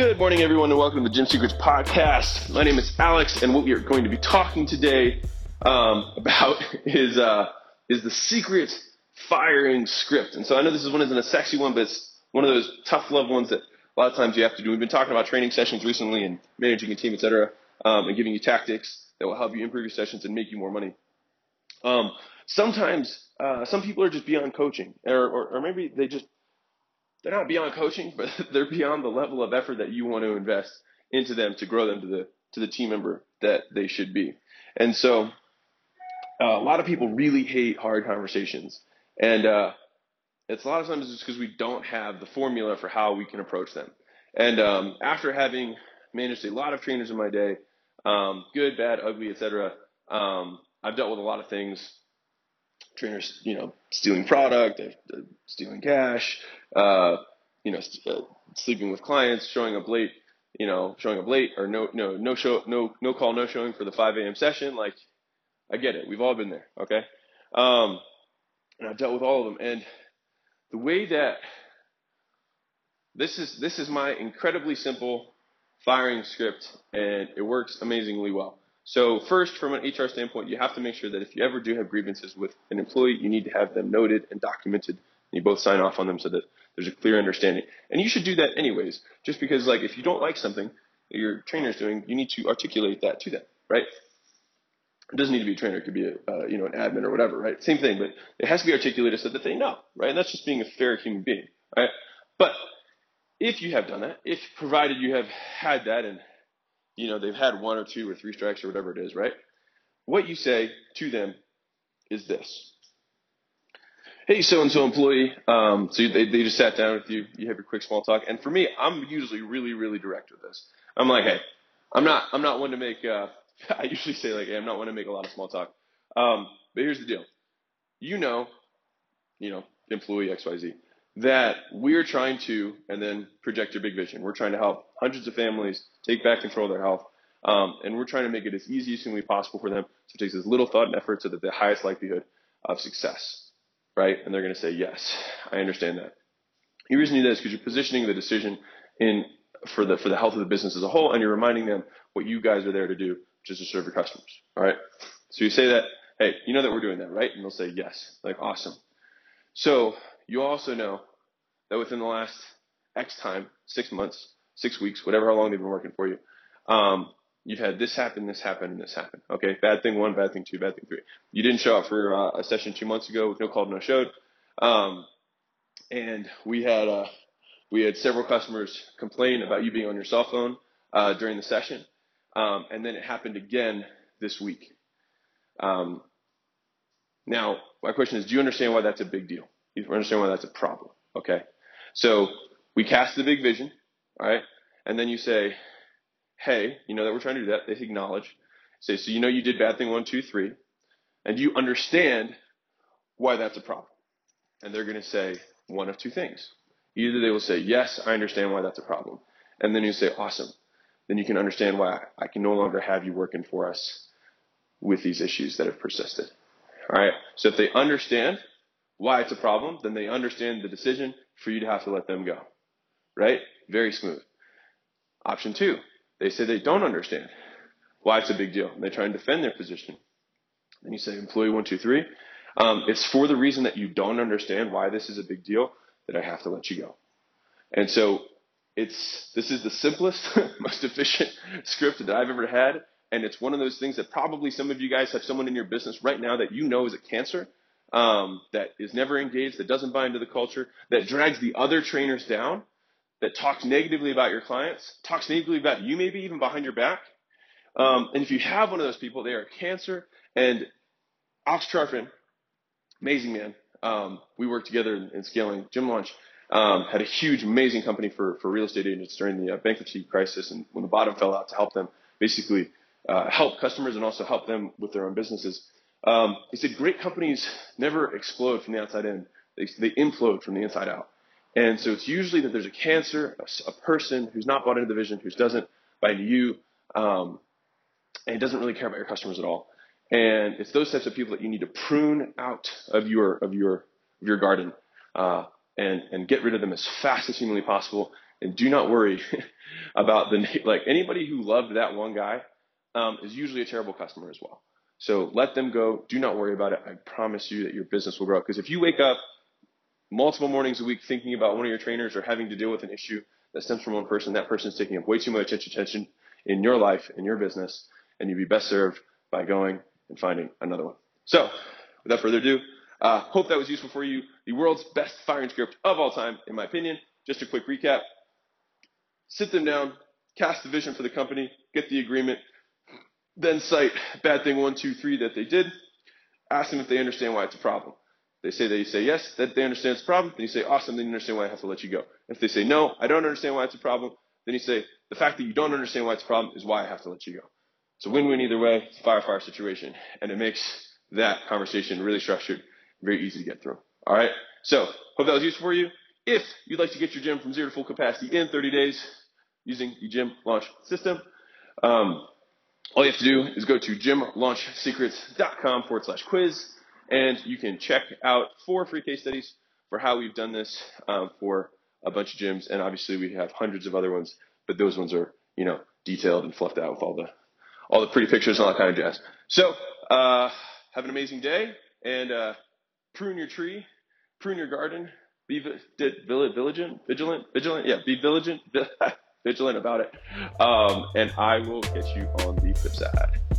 Good morning, everyone, and welcome to the Gym Secrets Podcast. My name is Alex, and what we are going to be talking today um, about is uh, is the secret firing script. And so I know this is one isn't a sexy one, but it's one of those tough love ones that a lot of times you have to do. We've been talking about training sessions recently and managing a team, et cetera, um, and giving you tactics that will help you improve your sessions and make you more money. Um, sometimes uh, some people are just beyond coaching, or, or, or maybe they just they're not beyond coaching, but they're beyond the level of effort that you want to invest into them to grow them to the to the team member that they should be. And so, uh, a lot of people really hate hard conversations, and uh, it's a lot of times just because we don't have the formula for how we can approach them. And um, after having managed a lot of trainers in my day, um, good, bad, ugly, etc., um, I've dealt with a lot of things trainers, you know, stealing product, stealing cash, uh, you know, uh, sleeping with clients, showing up late, you know, showing up late or no, no, no show, no, no call, no showing for the 5 a.m. session. Like, I get it. We've all been there. Okay. Um, and I've dealt with all of them. And the way that this is, this is my incredibly simple firing script and it works amazingly well. So first, from an HR standpoint, you have to make sure that if you ever do have grievances with an employee, you need to have them noted and documented. And you both sign off on them so that there's a clear understanding. And you should do that anyways, just because like if you don't like something that your trainer's doing, you need to articulate that to them, right? It doesn't need to be a trainer; it could be a uh, you know an admin or whatever, right? Same thing, but it has to be articulated so that they know, right? And that's just being a fair human being, right? But if you have done that, if provided you have had that and you know, they've had one or two or three strikes or whatever it is, right? What you say to them is this. Hey, so and so employee. Um, so they, they just sat down with you. You have your quick small talk. And for me, I'm usually really, really direct with this. I'm like, hey, I'm not, I'm not one to make, uh, I usually say like, hey, I'm not one to make a lot of small talk. Um, but here's the deal. You know, you know, employee XYZ that we're trying to, and then project your big vision. We're trying to help hundreds of families take back control of their health. Um, and we're trying to make it as easy as humanly possible for them. So it takes as little thought and effort so that the highest likelihood of success, right? And they're going to say, yes, I understand that. The reason you do that is because you're positioning the decision in for the for the health of the business as a whole, and you're reminding them what you guys are there to do, which is to serve your customers. All right. So you say that, hey, you know that we're doing that, right? And they'll say yes, like awesome. So you also know that within the last X time, six months, six weeks, whatever how long they've been working for you, um, you've had this happen, this happen, and this happen. Okay, bad thing one, bad thing two, bad thing three. You didn't show up for uh, a session two months ago with no call, no showed, um, and we had uh, we had several customers complain about you being on your cell phone uh, during the session, um, and then it happened again this week. Um, now, my question is, do you understand why that's a big deal? You understand why that's a problem? Okay. So we cast the big vision, all right? And then you say, hey, you know that we're trying to do that. They acknowledge. Say, so you know you did bad thing one, two, three. And you understand why that's a problem. And they're going to say one of two things. Either they will say, yes, I understand why that's a problem. And then you say, awesome. Then you can understand why I can no longer have you working for us with these issues that have persisted. All right. So if they understand why it's a problem, then they understand the decision for you to have to let them go. Right? Very smooth. Option two, they say they don't understand why it's a big deal. And they try and defend their position. Then you say, employee one, two, three. Um, it's for the reason that you don't understand why this is a big deal that I have to let you go. And so it's this is the simplest, most efficient script that I've ever had. And it's one of those things that probably some of you guys have someone in your business right now that you know is a cancer um, that is never engaged, that doesn't buy into the culture, that drags the other trainers down, that talks negatively about your clients, talks negatively about you, maybe even behind your back. Um, and if you have one of those people, they are cancer. And Alex Charfen, amazing man. Um, we worked together in, in scaling Gym Launch. Um, had a huge, amazing company for, for real estate agents during the uh, bankruptcy crisis and when the bottom fell out to help them basically uh, help customers and also help them with their own businesses. Um, he said great companies never explode from the outside in; they, they implode from the inside out. And so it's usually that there's a cancer, a, a person who's not bought into the vision, who doesn't buy into you, um, and doesn't really care about your customers at all. And it's those types of people that you need to prune out of your of your of your garden uh, and and get rid of them as fast as humanly possible. And do not worry about the like anybody who loved that one guy um, is usually a terrible customer as well. So let them go. Do not worry about it. I promise you that your business will grow. Because if you wake up multiple mornings a week thinking about one of your trainers or having to deal with an issue that stems from one person, that person is taking up way too much attention in your life, in your business, and you'd be best served by going and finding another one. So, without further ado, uh, hope that was useful for you. The world's best firing script of all time, in my opinion. Just a quick recap. Sit them down, cast the vision for the company, get the agreement, then cite bad thing one, two, three that they did. Ask them if they understand why it's a problem. They say they say yes, that they understand it's a problem. Then you say, awesome, then you understand why I have to let you go. If they say no, I don't understand why it's a problem, then you say, the fact that you don't understand why it's a problem is why I have to let you go. So win-win either way. It's a fire-fire situation, and it makes that conversation really structured, very easy to get through. All right. So hope that was useful for you. If you'd like to get your gym from zero to full capacity in 30 days using the gym launch system, um, all you have to do is go to gymlaunchsecrets.com forward slash quiz, and you can check out four free case studies for how we've done this um, for a bunch of gyms. And obviously, we have hundreds of other ones, but those ones are, you know, detailed and fluffed out with all the all the pretty pictures and all that kind of jazz. So, uh, have an amazing day and uh, prune your tree, prune your garden. Be vigilant, vigilant, vigilant. Yeah, be vigilant, vigilant about it. Um, and I will get you on the flip side.